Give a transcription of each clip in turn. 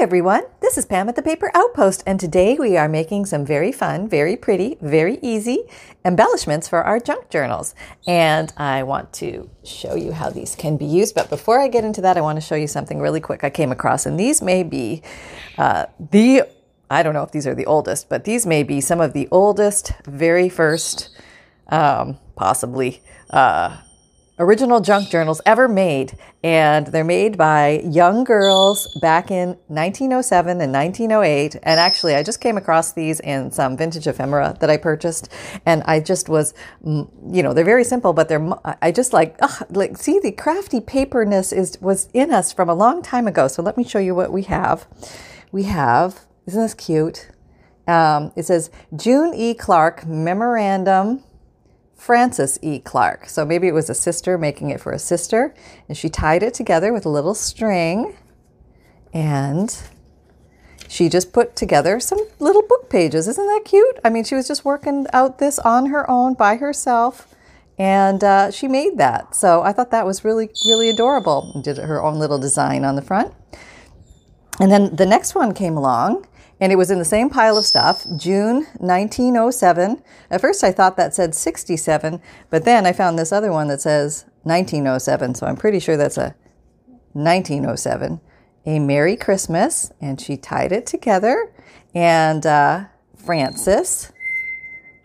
everyone, this is Pam at the Paper Outpost, and today we are making some very fun, very pretty, very easy embellishments for our junk journals. And I want to show you how these can be used. But before I get into that, I want to show you something really quick I came across. And these may be uh, the, I don't know if these are the oldest, but these may be some of the oldest, very first, um, possibly. Uh, original junk journals ever made. And they're made by young girls back in 1907 and 1908. And actually, I just came across these in some vintage ephemera that I purchased. And I just was, mm, you know, they're very simple, but they're, I just like, ugh, like, see, the crafty paperness is, was in us from a long time ago. So let me show you what we have. We have, isn't this cute? Um, it says June E. Clark Memorandum Frances E. Clark. So maybe it was a sister making it for a sister, and she tied it together with a little string, and she just put together some little book pages. Isn't that cute? I mean, she was just working out this on her own by herself, and uh, she made that. So I thought that was really, really adorable. Did her own little design on the front. And then the next one came along, and it was in the same pile of stuff, June 1907. At first, I thought that said 67, but then I found this other one that says 1907, so I'm pretty sure that's a 1907. A Merry Christmas, and she tied it together, and uh, Frances,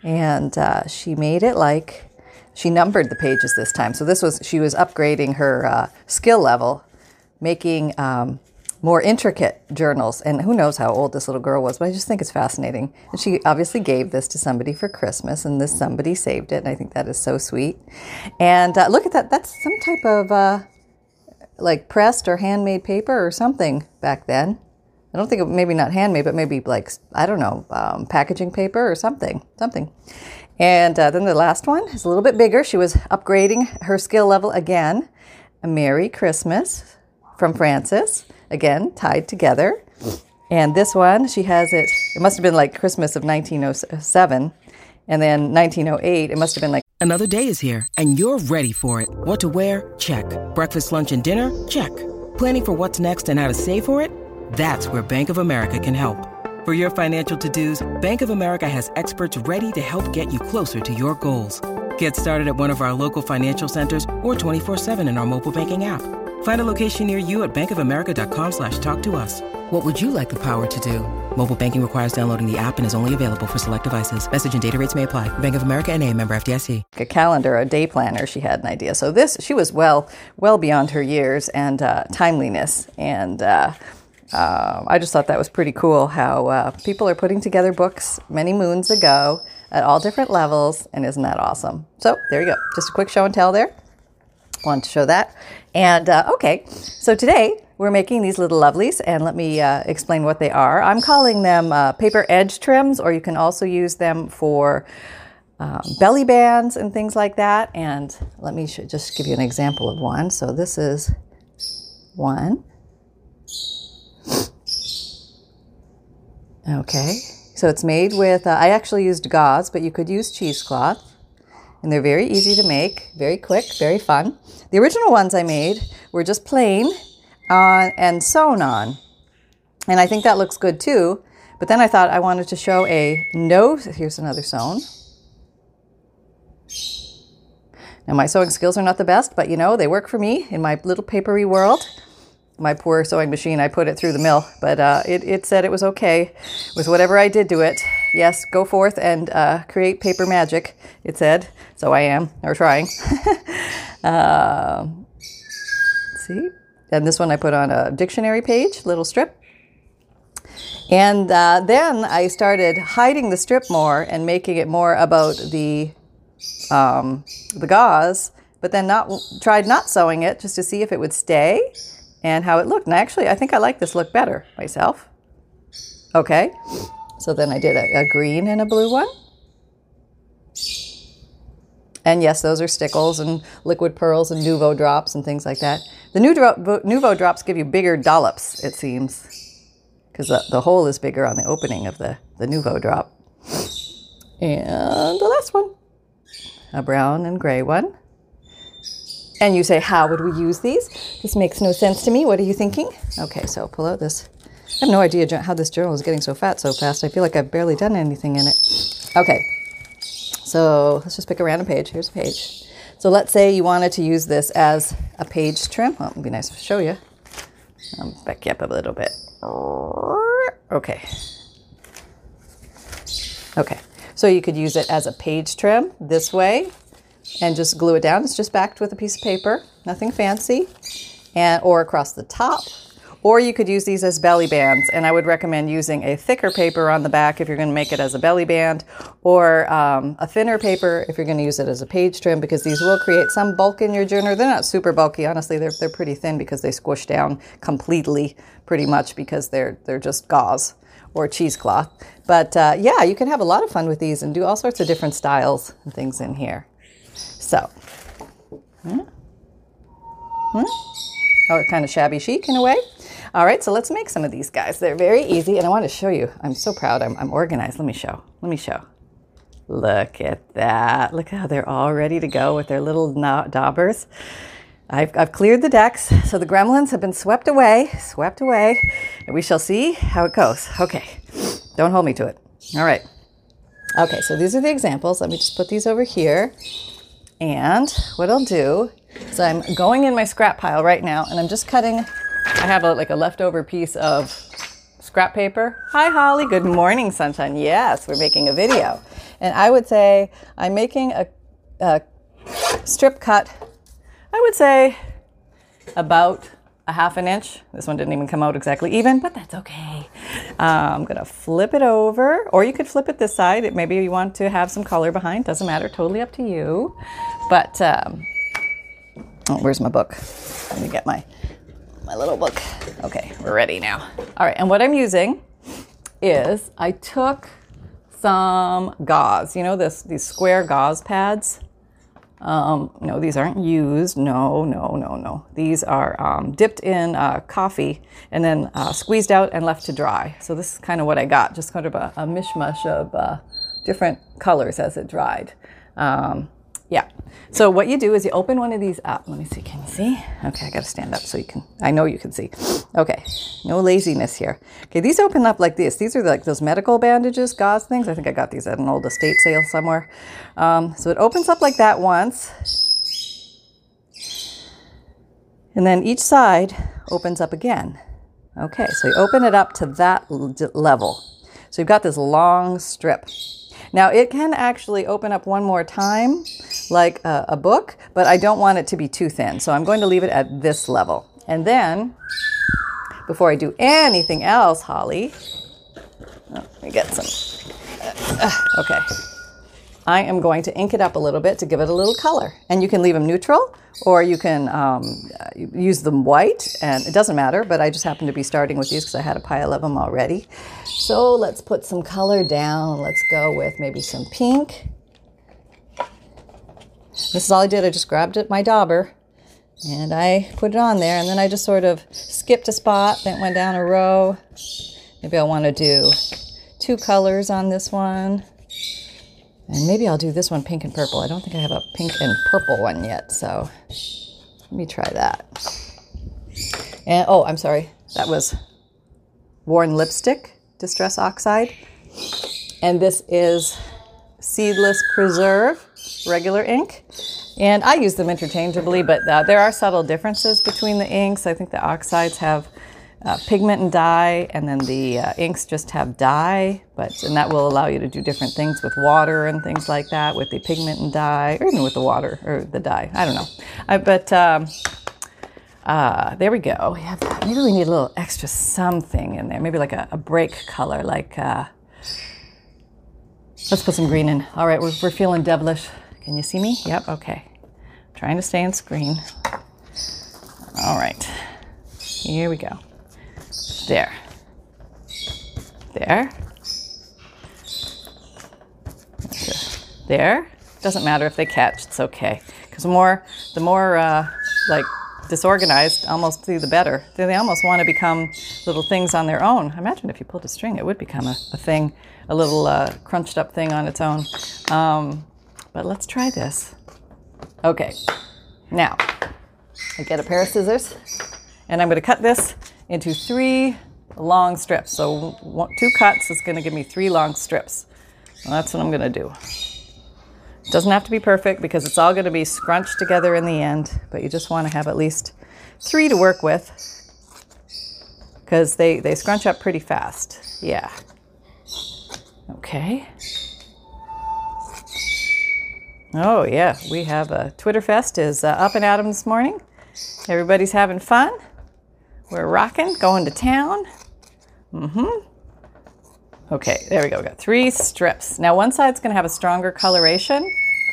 and uh, she made it like she numbered the pages this time. So this was she was upgrading her uh, skill level, making um, more intricate journals. And who knows how old this little girl was, but I just think it's fascinating. And she obviously gave this to somebody for Christmas, and this somebody saved it. And I think that is so sweet. And uh, look at that. That's some type of uh, like pressed or handmade paper or something back then. I don't think it, maybe not handmade, but maybe like, I don't know, um, packaging paper or something, something. And uh, then the last one is a little bit bigger. She was upgrading her skill level again. A Merry Christmas from Frances again tied together. And this one, she has it, it must have been like Christmas of 1907. And then 1908, it must have been like. Another day is here, and you're ready for it. What to wear? Check. Breakfast, lunch, and dinner? Check. Planning for what's next and how to save for it? That's where Bank of America can help. For your financial to dos, Bank of America has experts ready to help get you closer to your goals. Get started at one of our local financial centers or 24 7 in our mobile banking app. Find a location near you at bankofamerica.com slash talk to us. What would you like the power to do? Mobile banking requires downloading the app and is only available for select devices. Message and data rates may apply. Bank of America and a member FDIC. A calendar, a day planner, she had an idea. So this, she was well, well beyond her years and uh, timeliness. And uh, uh, I just thought that was pretty cool how uh, people are putting together books many moons ago at all different levels. And isn't that awesome? So there you go. Just a quick show and tell there. Want to show that. And uh, okay, so today we're making these little lovelies, and let me uh, explain what they are. I'm calling them uh, paper edge trims, or you can also use them for um, belly bands and things like that. And let me sh- just give you an example of one. So this is one. Okay, so it's made with, uh, I actually used gauze, but you could use cheesecloth and they're very easy to make, very quick, very fun. The original ones I made were just plain on and sewn on. And I think that looks good too. But then I thought I wanted to show a no, here's another sewn. Now my sewing skills are not the best, but you know, they work for me in my little papery world my poor sewing machine, I put it through the mill, but uh, it, it said it was okay with whatever I did to it. Yes, go forth and uh, create paper magic, it said. So I am, or trying. uh, see? And this one I put on a dictionary page, little strip. And uh, then I started hiding the strip more and making it more about the um, the gauze, but then not tried not sewing it just to see if it would stay and how it looked. And actually, I think I like this look better myself. Okay, so then I did a, a green and a blue one. And yes, those are stickles and liquid pearls and Nuvo drops and things like that. The Nuvo drops give you bigger dollops, it seems, because the, the hole is bigger on the opening of the, the Nuvo drop. And the last one, a brown and gray one. And you say, how would we use these? This makes no sense to me. What are you thinking? Okay, so pull out this I have no idea how this journal is getting so fat so fast. I feel like I've barely done anything in it. Okay, so let's just pick a random page. Here's a page. So let's say you wanted to use this as a page trim. Well, it'd be nice to show you. I'll back you up a little bit. Okay. Okay. So you could use it as a page trim this way and just glue it down. It's just backed with a piece of paper, nothing fancy, and or across the top. Or you could use these as belly bands, and I would recommend using a thicker paper on the back if you're going to make it as a belly band, or um, a thinner paper if you're going to use it as a page trim, because these will create some bulk in your journal. They're not super bulky, honestly. They're they're pretty thin because they squish down completely, pretty much because they're they're just gauze or cheesecloth. But uh, yeah, you can have a lot of fun with these and do all sorts of different styles and things in here. So, hmm? Hmm? oh, kind of shabby chic in a way. All right, so let's make some of these guys. They're very easy, and I want to show you. I'm so proud. I'm, I'm organized. Let me show. Let me show. Look at that. Look how they're all ready to go with their little daubers. I've, I've cleared the decks, so the gremlins have been swept away, swept away, and we shall see how it goes. Okay, don't hold me to it. All right. Okay, so these are the examples. Let me just put these over here. And what I'll do is I'm going in my scrap pile right now, and I'm just cutting. I have a, like a leftover piece of scrap paper. Hi, Holly. Good morning, sunshine. Yes, we're making a video. And I would say I'm making a, a strip cut I would say about a half an inch. This one didn't even come out exactly even, but that's okay. Uh, I'm gonna flip it over, or you could flip it this side. Maybe you want to have some color behind. Doesn't matter. Totally up to you. But um, oh, where's my book? Let me get my my little book. Okay, we're ready now. All right, and what I'm using is I took some gauze. You know this these square gauze pads. Um, no, these aren't used. No, no, no, no. These are um, dipped in uh, coffee and then uh, squeezed out and left to dry. So this is kind of what I got, just kind of a, a mishmash of uh, different colors as it dried. Um, yeah. So what you do is you open one of these up. Let me see. Can you see? Okay, I got to stand up so you can. I know you can see. Okay. No laziness here. Okay, these open up like this. These are like those medical bandages, gauze things. I think I got these at an old estate sale somewhere. Um, so it opens up like that once, and then each side opens up again. Okay, so you open it up to that level. So you've got this long strip. Now it can actually open up one more time like a, a, book, but I don't want it to be too thin. So I'm going to leave it at this level. And then, before I do anything else, Holly, oh, let me get some. Uh, okay. I am going to ink it up a little bit to give it a little color. And you can leave them neutral or you can um, use them white, and it doesn't matter, but I just happen to be starting with these because I had a pile of them already. So let's put some color down. Let's go with maybe some pink. This is all I did. I just grabbed it, my dauber, and I put it on there, and then I just sort of skipped a spot, then went down a row. Maybe I want to do two colors on this one. And maybe I'll do this one pink and purple. I don't think I have a pink and purple one yet, so let me try that. And oh, I'm sorry, that was Worn Lipstick Distress Oxide. And this is Seedless Preserve regular ink. And I use them interchangeably, but uh, there are subtle differences between the inks. I think the oxides have uh, pigment and dye, and then the uh, inks just have dye. But and that will allow you to do different things with water and things like that with the pigment and dye, or even with the water or the dye. I don't know. I, but um, uh, there we go. We have that. Maybe we need a little extra something in there. Maybe like a, a break color, like. Uh, let's put some green in. All right, we're, we're feeling devilish. Can you see me? Yep. Okay. Trying to stay on screen. All right. Here we go. There. There. There. Doesn't matter if they catch, it's okay. Because the more, the more uh, like disorganized, almost the better. They almost want to become little things on their own. Imagine if you pulled a string, it would become a, a thing, a little uh, crunched up thing on its own. Um, but let's try this. Okay, now I get a pair of scissors and I'm going to cut this into three long strips. So one, two cuts is going to give me three long strips. Well, that's what I'm going to do. It doesn't have to be perfect because it's all going to be scrunched together in the end, but you just want to have at least three to work with because they, they scrunch up pretty fast. Yeah. Okay. Oh, yeah, we have a Twitter Fest is uh, up and at 'em this morning. Everybody's having fun. We're rocking, going to town. Mm-hmm. Okay, there we go. We got three strips. Now one side's going to have a stronger coloration,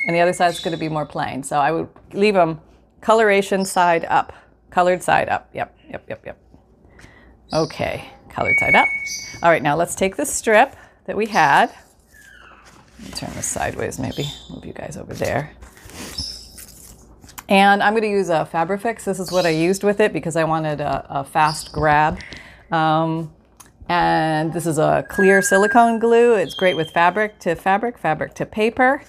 and the other side's going to be more plain. So I would leave them coloration side up, colored side up. Yep, yep, yep, yep. Okay, colored side up. All right, now let's take the strip that we had. turn this sideways, maybe. Move you guys over there. And I'm going to use a Fabrifix. This is what I used with it because I wanted a, a fast grab. Um, and this is a clear silicone glue. It's great with fabric to fabric, fabric to paper.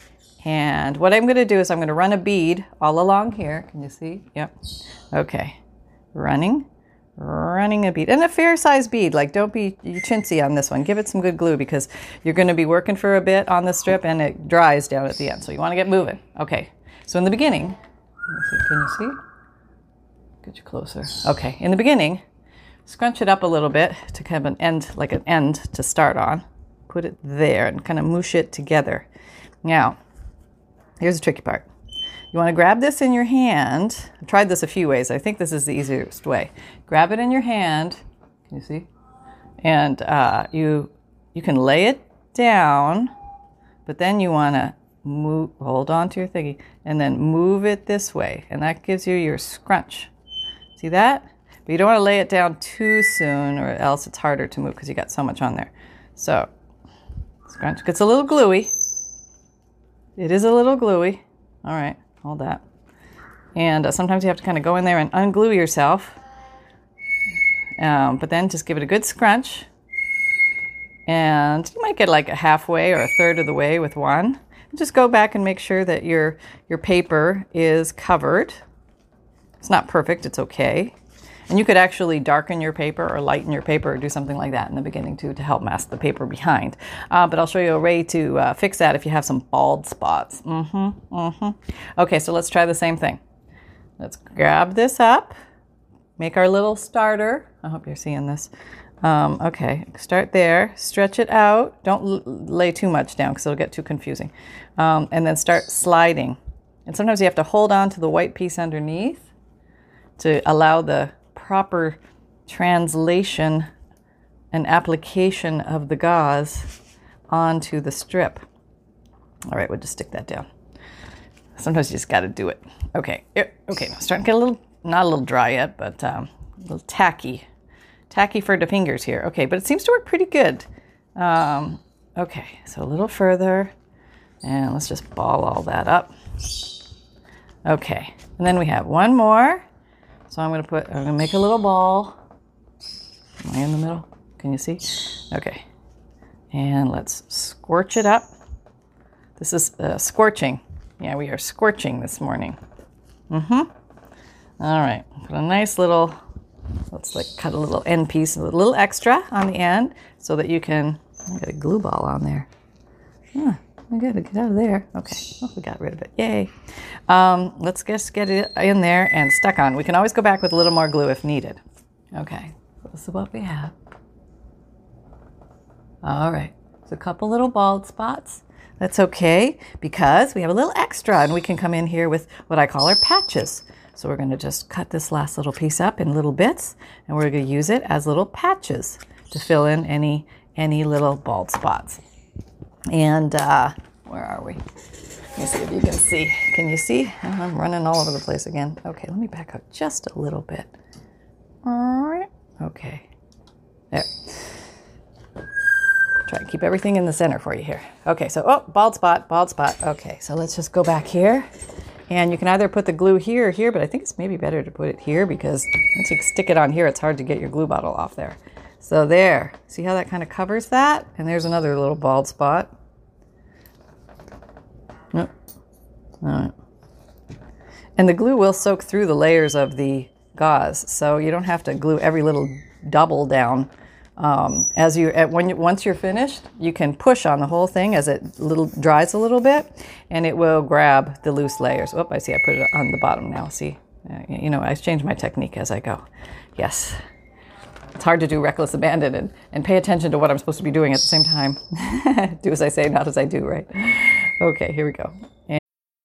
And what I'm going to do is I'm going to run a bead all along here. Can you see? Yep. Okay. Running, running a bead. And a fair size bead. Like don't be chintzy on this one. Give it some good glue because you're going to be working for a bit on the strip and it dries down at the end. So you want to get moving. Okay. So in the beginning, can you see? Get you closer. Okay. In the beginning, Scrunch it up a little bit to kind of an end, like an end to start on. Put it there and kind of mush it together. Now, here's the tricky part. You want to grab this in your hand. I've tried this a few ways. I think this is the easiest way. Grab it in your hand. Can you see? And uh, you you can lay it down, but then you want to move. Hold on to your thingy, and then move it this way, and that gives you your scrunch. See that? But you don't want to lay it down too soon or else it's harder to move because you got so much on there. So, scrunch gets a little gluey. It is a little gluey. All right, hold that. And uh, sometimes you have to kind of go in there and unglue yourself. Um, but then just give it a good scrunch. And you might get like a halfway or a third of the way with one. Just go back and make sure that your, your paper is covered. It's not perfect, it's okay. And you could actually darken your paper or lighten your paper or do something like that in the beginning too to help mask the paper behind. Uh, but I'll show you a way to uh, fix that if you have some bald spots. Mm-hmm, mm-hmm. Okay, so let's try the same thing. Let's grab this up, make our little starter. I hope you're seeing this. Um, okay, start there, stretch it out. Don't l- lay too much down because it'll get too confusing. Um, and then start sliding. And sometimes you have to hold on to the white piece underneath to allow the proper translation and application of the gauze onto the strip. All right, we'll just stick that down. Sometimes you just got to do it. Okay, okay, starting to get a little, not a little dry yet, but um, a little tacky. Tacky for the fingers here. Okay, but it seems to work pretty good. Um, okay, so a little further, and let's just ball all that up. Okay, and then we have one more. So I'm to put, I'm to make a little ball. Am I in the middle? Can you see? Okay. And let's scorch it up. This is uh, scorching. Yeah, we are scorching this morning. Mm-hmm. All right. Put a nice little, let's like cut a little end piece, a little extra on the end so that you can, I got a glue ball on there. Yeah. I gotta get out of there. Okay, we got rid of it. Yay. Um, let's just get it in there and stuck on. We can always go back with a little more glue if needed. Okay, so this is what we have. All right, so a couple little bald spots. That's okay because we have a little extra and we can come in here with what I call our patches. So we're gonna just cut this last little piece up in little bits and we're gonna use it as little patches to fill in any, any little bald spots. And uh, where are we? Let me see if you can see. Can you see? Oh, I'm running all over the place again. Okay, let me back up just a little bit. All right. Okay. There. Try to keep everything in the center for you here. Okay, so, oh, bald spot, bald spot. Okay, so let's just go back here. And you can either put the glue here or here, but I think it's maybe better to put it here because once you stick it on here, it's hard to get your glue bottle off there. So there, see how that kind of covers that? And there's another little bald spot. Yep. All right. And the glue will soak through the layers of the gauze, so you don't have to glue every little double down um, as you at when you, once you're finished, you can push on the whole thing as it little dries a little bit, and it will grab the loose layers. Oh, I see. I put it on the bottom now. See, uh, you know, I change my technique as I go. Yes, it's hard to do reckless abandon and, and pay attention to what I'm supposed to be doing at the same time. do as I say, not as I do. Right? Okay, here we go.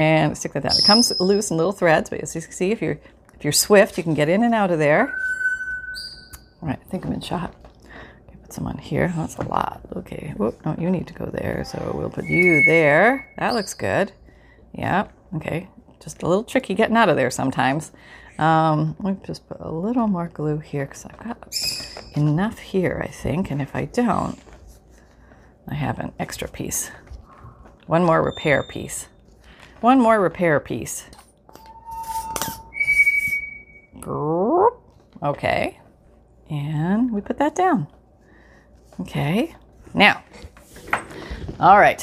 and stick that down. It comes loose in little threads, but as you can see, if you're if you're swift, you can get in and out of there. All right, I think I'm in shot. Okay, put some on here. That's a lot. Okay, whoop, no, you need to go there. So we'll put you there. That looks good. Yeah. Okay. Just a little tricky getting out of there sometimes. Um, let me just put a little more glue here because I've got enough here, I think. And if I don't, I have an extra piece. One more repair piece. One more repair piece. Okay. And we put that down. Okay. Now, all right.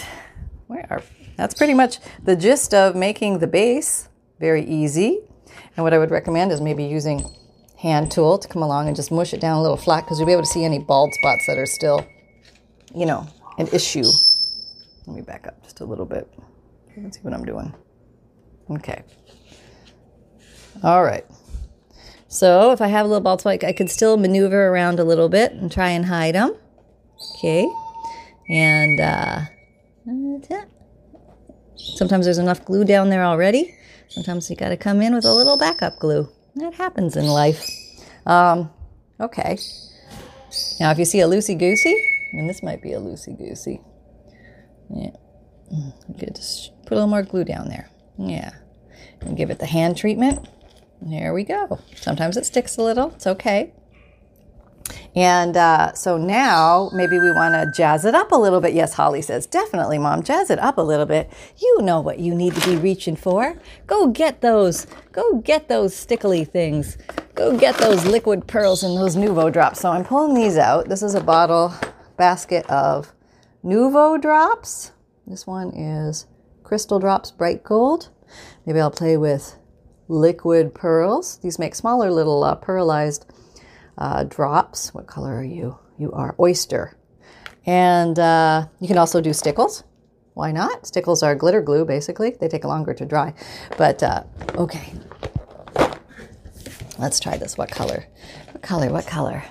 Where are, that's pretty much the gist of making the base. Very easy. And what I would recommend is maybe using hand tool to come along and just mush it down a little flat because you'll be able to see any bald spots that are still, you know, an issue. Let me back up just a little bit. Let's see what I'm doing. Okay. All right. So if I have a little bald spot, I could still maneuver around a little bit and try and hide them. Okay. And uh, sometimes there's enough glue down there already. Sometimes you got to come in with a little backup glue. That happens in life. Um, okay. Now, if you see a loosey goosey, and this might be a loosey goosey, yeah, good. Put a little more glue down there. Yeah. And give it the hand treatment. There we go. Sometimes it sticks a little. It's okay. And uh, so now maybe we want to jazz it up a little bit. Yes, Holly says, definitely, Mom, jazz it up a little bit. You know what you need to be reaching for. Go get those. Go get those stickly things. Go get those liquid pearls and those Nuvo drops. So I'm pulling these out. This is a bottle basket of Nuvo drops. This one is Crystal Drops Bright Gold. Maybe I'll play with liquid pearls. These make smaller little uh, pearlized uh, drops. What color are you? You are oyster. And uh, you can also do stickles. Why not? Stickles are glitter glue, basically. They take longer to dry. But uh, okay. Let's try this. What color? What color? What color?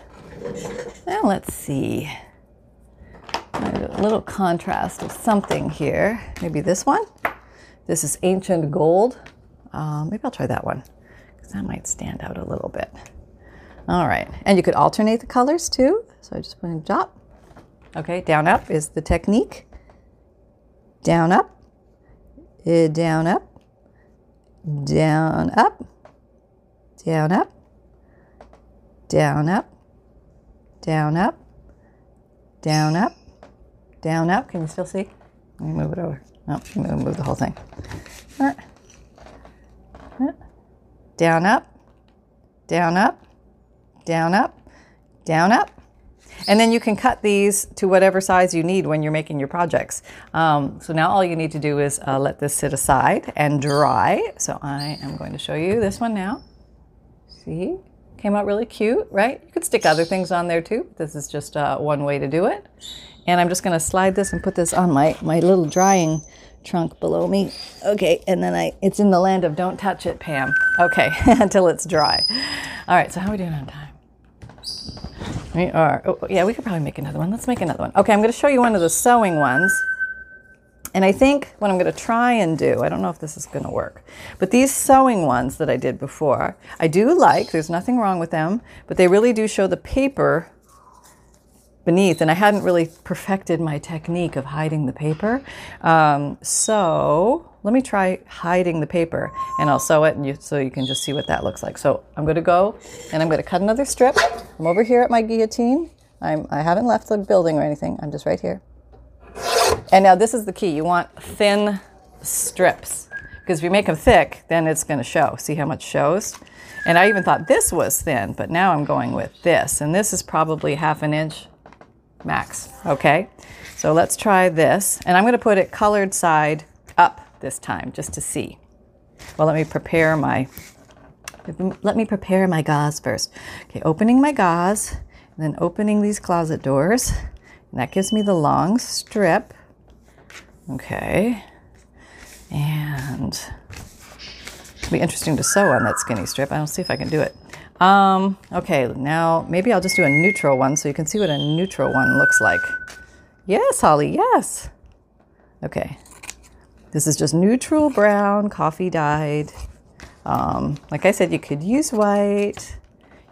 Let's see a little contrast of something here. Maybe this one. This is ancient gold. Um, maybe I'll try that one because that might stand out a little bit. All right, and you could alternate the colors too. So I just put in drop. Okay, down up is the technique. Down up, uh, down up, down up, down up, down up, down up, down up, down, up. Can you still see? Let me move it over. No, oh, move the whole thing. Down, up, down, up, down, up, down, up. And then you can cut these to whatever size you need when you're making your projects. Um, so now all you need to do is uh, let this sit aside and dry. So I am going to show you this one now. See? Came out really cute, right? You could stick other things on there too. This is just uh, one way to do it. And I'm just to slide this and put this on my, my little drying trunk below me. Okay, and then I it's in the land of don't touch it, Pam. Okay, until it's dry. All right, so how are we doing on time? We are, oh, yeah, we could probably make another one. Let's make another one. Okay, I'm to show you one of the sewing ones. And I think what I'm going to try and do, I don't know if this is going to work, but these sewing ones that I did before, I do like, there's nothing wrong with them, but they really do show the paper beneath, and I hadn't really perfected my technique of hiding the paper. Um, so let me try hiding the paper, and I'll sew it, and you, so you can just see what that looks like. So I'm going to go, and I'm going to cut another strip. I'm over here at my guillotine. I'm, I haven't left the building or anything. I'm just right here. And now this is the key. You want thin strips because if you make them thick, then it's going to show. See how much shows? And I even thought this was thin, but now I'm going with this. And this is probably half an inch max. Okay? So let's try this. And I'm going to put it colored side up this time just to see. Well, let me prepare my let me prepare my gauze first. Okay, opening my gauze, and then opening these closet doors. And that gives me the long strip. Okay. And it'll be interesting to sew on that skinny strip. I'll see if I can do it. Um, okay, now maybe I'll just do a neutral one so you can see what a neutral one looks like. Yes, Holly, yes. Okay. This is just neutral brown, coffee dyed. Um, like I said, you could use white.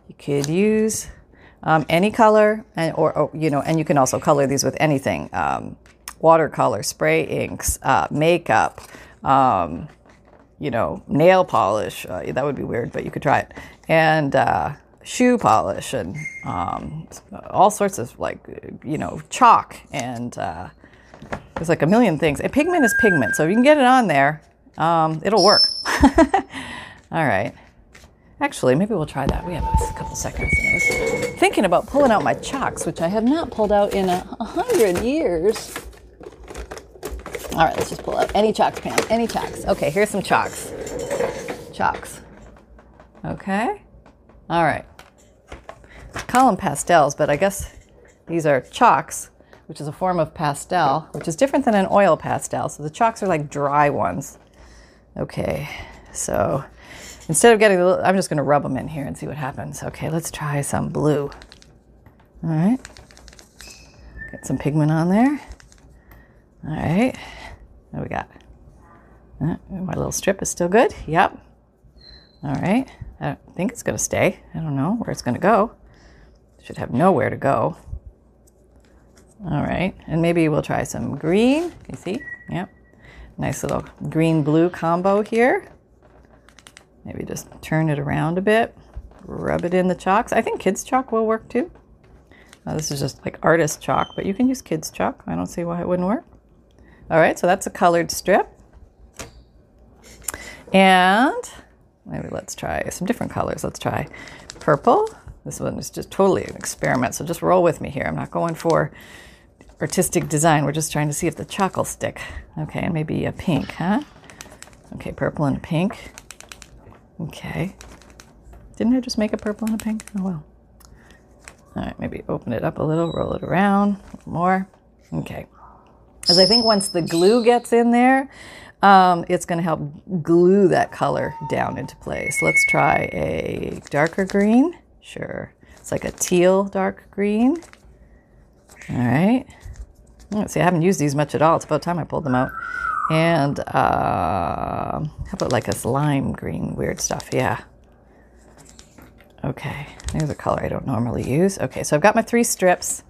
You could use um, any color, and or, or, you know, and you can also color these with anything: um, watercolor, spray inks, uh, makeup, um, you know, nail polish. Uh, that would be weird, but you could try it, and uh, shoe polish, and um, all sorts of like, you know, chalk, and uh, there's like a million things. And pigment is pigment, so if you can get it on there, um, it'll work. all right. Actually, maybe we'll try that. We have a couple seconds. I was thinking about pulling out my chalks, which I have not pulled out in a, a hundred years. All right, let's just pull out any chalks, Pam. Any chalks. Okay, here's some chalks. Chalks. Okay. All right. Call them pastels, but I guess these are chalks, which is a form of pastel, which is different than an oil pastel. So the chalks are like dry ones. Okay, so Instead of getting, I'm just going to rub them in here and see what happens. Okay, let's try some blue. All right. Get some pigment on there. All right. What we got? Uh, my little strip is still good. Yep. All right. I think it's going to stay. I don't know where it's going to go. Should have nowhere to go. All right. And maybe we'll try some green. You see? Yep. Nice little green blue combo here. Maybe just turn it around a bit, rub it in the chalks. I think kids' chalk will work too. Uh, this is just like artist chalk, but you can use kids' chalk. I don't see why it wouldn't work. All right, so that's a colored strip. And maybe let's try some different colors. Let's try purple. This one is just totally an experiment, so just roll with me here. I'm not going for artistic design. We're just trying to see if the chalk will stick. Okay, and maybe a pink, huh? Okay, purple and a pink. Okay. Didn't I just make a purple and a pink? Oh well. All right, maybe open it up a little, roll it around, more. Okay. As I think once the glue gets in there, um, it's going to help glue that color down into place. Let's try a darker green. Sure. It's like a teal dark green. All right. Let's see, I haven't used these much at all. It's about time I pulled them out. And uh, how about like a lime green weird stuff? Yeah. Okay, there's a color I don't normally use. Okay, so I've got my three strips.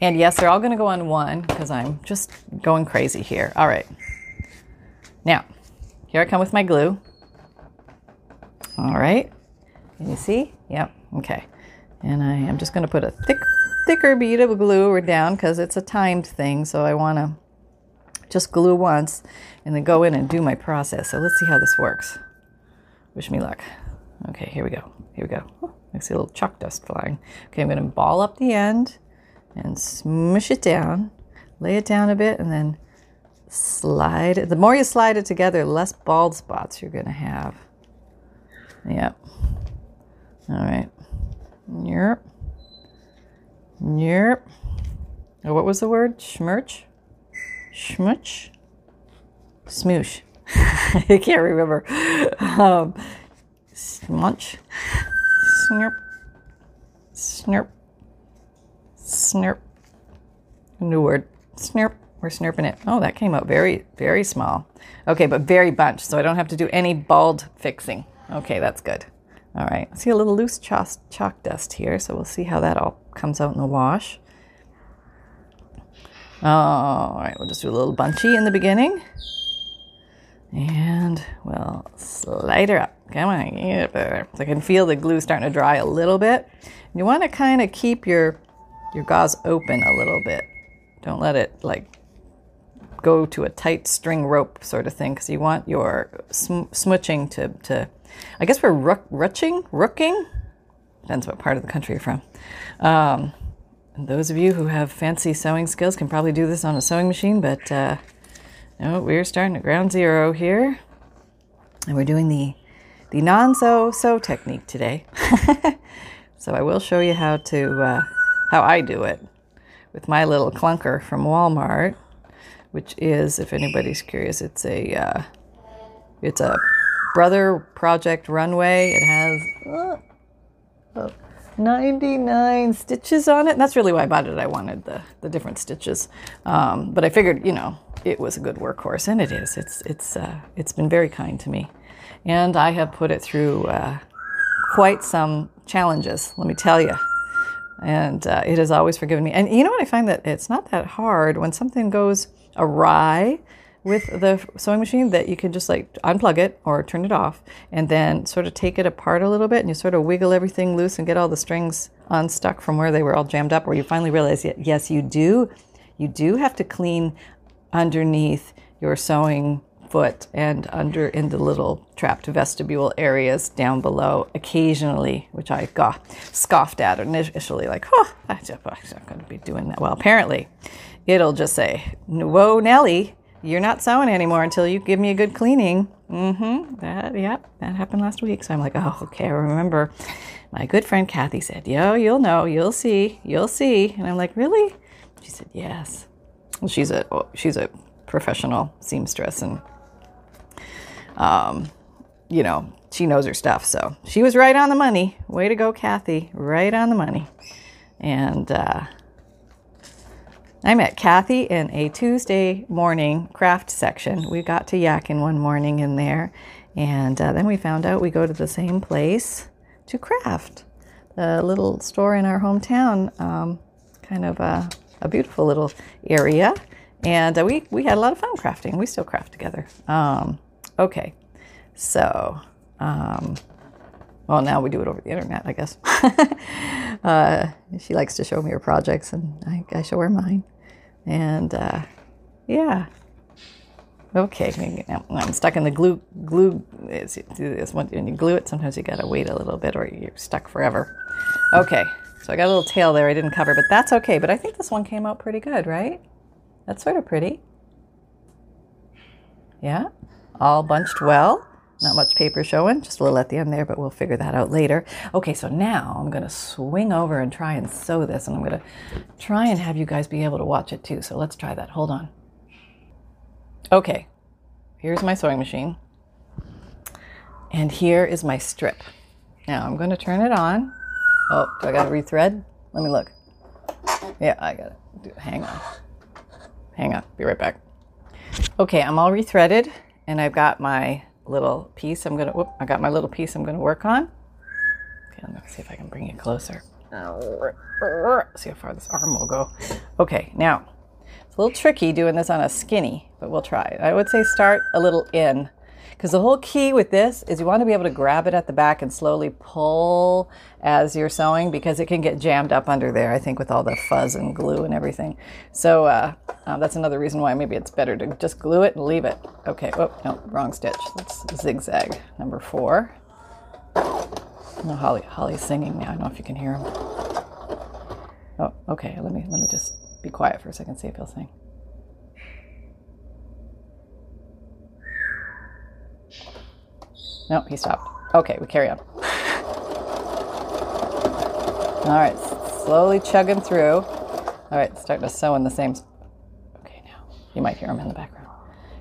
And yes, they're all going to go on one because I'm just going crazy here. All right. Now, here I come with my glue. All right. Can you see? Yep. Okay. And I am just going to put a thick, thicker bead of glue down because it's a timed thing. So I want to just glue once and then go in and do my process. So let's see how this works. Wish me luck. Okay, here we go. Here we go. I see a little chalk dust flying. Okay, I'm going to ball up the end and smush it down, lay it down a bit, and then slide it. The more you slide it together, the less bald spots you're going to have. Yep. All right. Yerp. Yerp. Oh, what was the word? Schmirch? Schmuch? Smoosh. I can't remember. Um, smunch. Snurp. Snurp. Snurp. New word. Snurp. We're snurping it. Oh, that came out very, very small. Okay, but very bunched, so I don't have to do any bald fixing. Okay, that's good. All right, I see a little loose chalk, dust here, so we'll see how that all comes out in the wash. Oh, All right, we'll just do a little bunchy in the beginning. And we'll slide her up. Come on, get better. So I can feel the glue starting to dry a little bit. You want to kind of keep your your gauze open a little bit. Don't let it like go to a tight string rope sort of thing because you want your sm- smooching to, to, I guess we're rook, rooching, rooking, depends what part of the country you're from. Um, those of you who have fancy sewing skills can probably do this on a sewing machine, but uh, no, we're starting at ground zero here. And we're doing the, the non-sew sew technique today. so I will show you how to, uh, how I do it with my little clunker from Walmart, which is, if anybody's curious, it's a, uh, it's a Brother Project Runway. It has, uh, 99 stitches on it. And that's really why I bought it. I wanted the, the different stitches. Um, but I figured, you know, it was a good workhorse, and it is. It's, it's, uh, it's been very kind to me. And I have put it through uh, quite some challenges, let me tell you. And uh, it has always forgiven me. And you know what? I find that it's not that hard when something goes awry with the sewing machine that you can just like unplug it or turn it off and then sort of take it apart a little bit and you sort of wiggle everything loose and get all the strings unstuck from where they were all jammed up where you finally realize yes you do you do have to clean underneath your sewing foot and under in the little trapped vestibule areas down below occasionally, which I got, scoffed at initially, like, oh, I'm not going to be doing that. Well, apparently, it'll just say, whoa, Nellie, you're not sewing anymore until you give me a good cleaning. Mm-hmm. That, yeah, that happened last week. So I'm like, oh, okay, I remember. My good friend Kathy said, yo, you'll know, you'll see, you'll see. And I'm like, really? She said, yes. Well, she's a she's a professional seamstress and um, you know, she knows her stuff. So she was right on the money. Way to go, Kathy. Right on the money. And uh, I met Kathy in a Tuesday morning craft section. We got to yakking one morning in there. And uh, then we found out we go to the same place to craft. The little store in our hometown, um, kind of a, a, beautiful little area. And uh, we, we had a lot of fun crafting. We still craft together. Um, Okay, so, um, well, now we do it over the internet, I guess. uh, she likes to show me her projects, and I, I show her mine. And uh, yeah, okay. I'm stuck in the glue. Glue. Do this when you glue it. Sometimes you gotta wait a little bit, or you're stuck forever. Okay, so I got a little tail there I didn't cover, but that's okay. But I think this one came out pretty good, right? That's sort of pretty. Yeah all bunched well. Not much paper showing, just a little at the end there, but we'll figure that out later. Okay, so now I'm going to swing over and try and sew this, and I'm going to try and have you guys be able to watch it too. So let's try that. Hold on. Okay, here's my sewing machine, and here is my strip. Now I'm going to turn it on. Oh, do I got to rethread? Let me look. Yeah, I got it. Hang on. Hang on. Be right back. Okay, I'm all rethreaded and I've got my little piece I'm gonna, whoop, I got my little piece I'm gonna work on. Okay, I'm gonna see if I can bring it closer. See how far this arm will go. Okay, now, it's a little tricky doing this on a skinny, but we'll try. I would say start a little in because the whole key with this is you want to be able to grab it at the back and slowly pull as you're sewing because it can get jammed up under there, I think, with all the fuzz and glue and everything. So uh, uh, that's another reason why maybe it's better to just glue it and leave it. Okay, oh, no, wrong stitch. Let's zigzag. Number four. Oh, Holly, Holly's singing now. I don't know if you can hear him. Oh, okay. Let me let me just be quiet for a second. See if he'll sing. No, he stopped. Okay, we carry on. All right, slowly chugging through. All right, starting to sew in the same. Okay, now you might hear him in the background.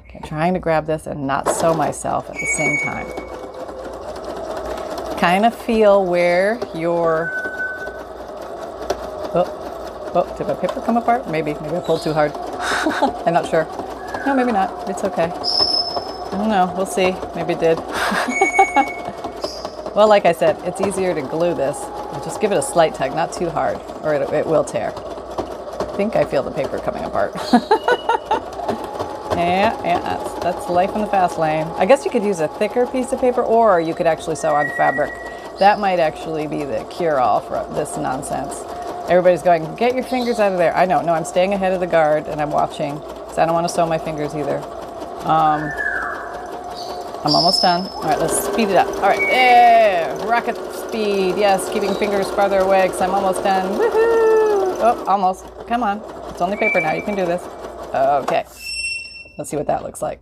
Okay, trying to grab this and not sew myself at the same time. Kind of feel where your. Oh, oh, did my paper come apart? Maybe, maybe I pulled too hard. I'm not sure. No, maybe not. It's okay. I don't know. We'll see. Maybe it did. well, like I said, it's easier to glue this. Just give it a slight tug, not too hard, or it, it will tear. I think I feel the paper coming apart. yeah, yeah, that's, that's life in the fast lane. I guess you could use a thicker piece of paper, or you could actually sew on fabric. That might actually be the cure-all for this nonsense. Everybody's going, get your fingers out of there. I know, no, I'm staying ahead of the guard and I'm watching because I don't want to sew my fingers either. Um, I'm almost done. All right, let's speed it up. All right, there, rocket speed. Yes, keeping fingers farther away because I'm almost done. Woohoo! Oh, almost. Come on. It's only paper now. You can do this. Okay. Let's see what that looks like.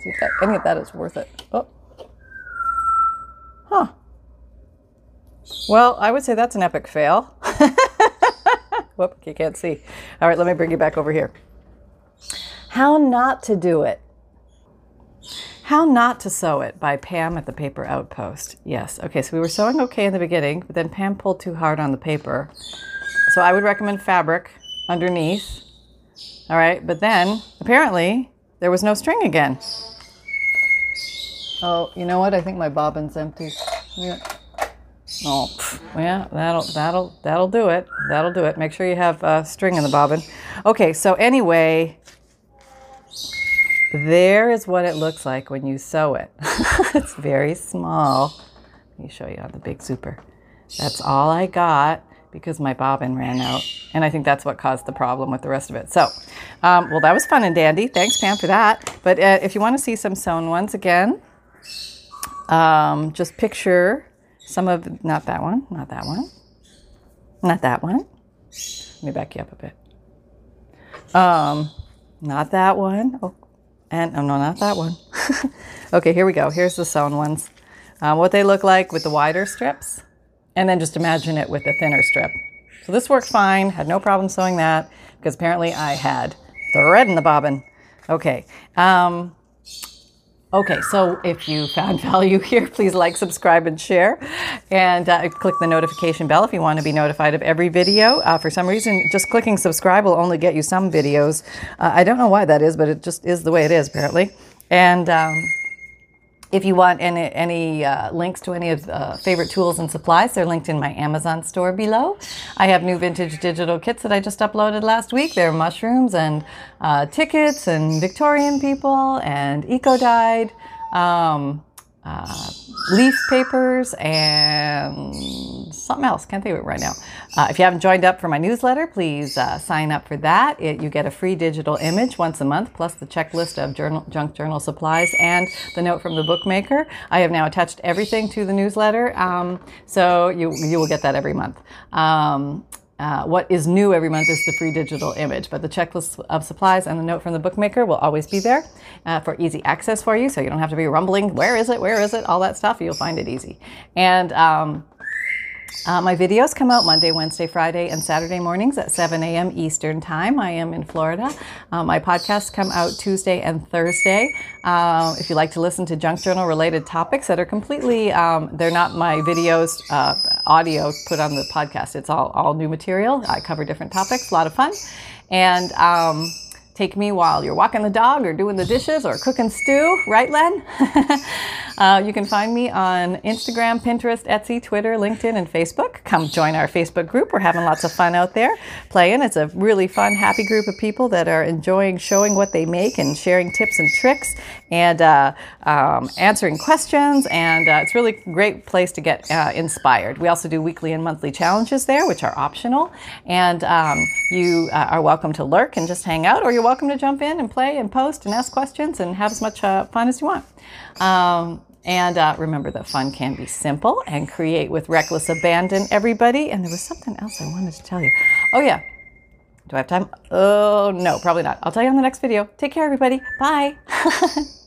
See if that, any of that is worth it. Oh. Huh. Well, I would say that's an epic fail. Whoop, you can't see. All right, let me bring you back over here. How Not to Do It. How Not to Sew It by Pam at the Paper Outpost. Yes, okay, so we were sewing okay in the beginning, but then Pam pulled too hard on the paper. So I would recommend fabric underneath. All right, but then apparently there was no string again. Oh, you know what? I think my bobbin's empty. Yeah. Oh, yeah, that'll that'll that'll do it. That'll do it. Make sure you have uh, string in the bobbin. Okay, so anyway, there is what it looks like when you sew it. it's very small. Let me show you on the big super. That's all I got because my bobbin ran out. And I think that's what caused the problem with the rest of it. So, um, well, that was fun and dandy. Thanks, Pam, for that. But uh, if you want to see some sewn ones again, um, just picture some of, not that one, not that one, not that one. Let me back you up a bit. Um, not that one. Oh, and oh no, not that one. okay, here we go. Here's the sewn ones. Um, what they look like with the wider strips, and then just imagine it with the thinner strip. So this worked fine. Had no problem sewing that because apparently I had thread in the bobbin. Okay. Um, Okay, so if you found value here, please like, subscribe, and share. And uh, click the notification bell if you want to be notified of every video. Uh, for some reason, just clicking subscribe will only get you some videos. Uh, I don't know why that is, but it just is the way it is, apparently. And um, if you want any, any uh, links to any of the uh, favorite tools and supplies, they're linked in my Amazon store below. I have new vintage digital kits that I just uploaded last week. They're mushrooms and uh, tickets and Victorian people and eco dyed. Um, uh, leaf papers and something else. Can't think of it right now. Uh, if you haven't joined up for my newsletter, please uh, sign up for that. It, you get a free digital image once a month, plus the checklist of journal, junk journal supplies and the note from the bookmaker. I have now attached everything to the newsletter, um, so you you will get that every month. Um, uh, what is new every month is the free digital image, but the checklist of supplies and the note from the bookmaker will always be there uh, for easy access for you, so you don't have to be rumbling, where is it, where is it, all that stuff. You'll find it easy. And um, uh, my videos come out Monday, Wednesday, Friday, and Saturday mornings at 7 a.m. Eastern Time. I am in Florida. Uh, my podcasts come out Tuesday and Thursday. Uh, if you like to listen to junk journal related topics that are completely, um, they're not my videos, uh, audio put on the podcast. It's all, all new material. I cover different topics, a lot of fun. And um, take me while you're walking the dog or doing the dishes or cooking stew, right, Len? uh, you can find me on Instagram, Pinterest, Etsy, Twitter, LinkedIn, and Facebook. Come join our Facebook group. We're having lots of fun out there playing. It's a really fun, happy group of people that are enjoying showing what they make and sharing tips and tricks and uh, um, answering questions. And uh, it's really great place to get uh, inspired. We also do weekly and monthly challenges there, which are optional. And um, you uh, are welcome to lurk and just hang out, or you're welcome to jump in and play and post and ask questions and have as much uh, fun as you want. Um, and uh, remember that fun can be simple and create with reckless abandon, everybody. And there was something else I wanted to tell you. Oh, yeah. Do I have time? Oh, no, probably not. I'll tell you on the next video. Take care, everybody. Bye.